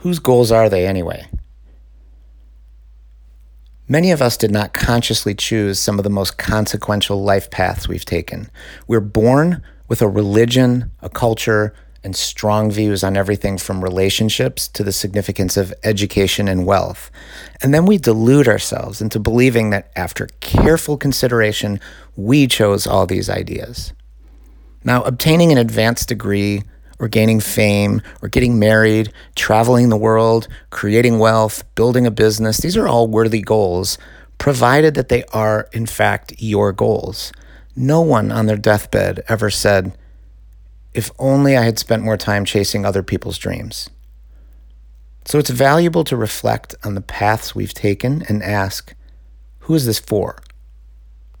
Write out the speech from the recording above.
Whose goals are they anyway? Many of us did not consciously choose some of the most consequential life paths we've taken. We're born with a religion, a culture, and strong views on everything from relationships to the significance of education and wealth. And then we delude ourselves into believing that after careful consideration, we chose all these ideas. Now, obtaining an advanced degree, or gaining fame, or getting married, traveling the world, creating wealth, building a business, these are all worthy goals, provided that they are, in fact, your goals. No one on their deathbed ever said, if only I had spent more time chasing other people's dreams. So it's valuable to reflect on the paths we've taken and ask, who is this for?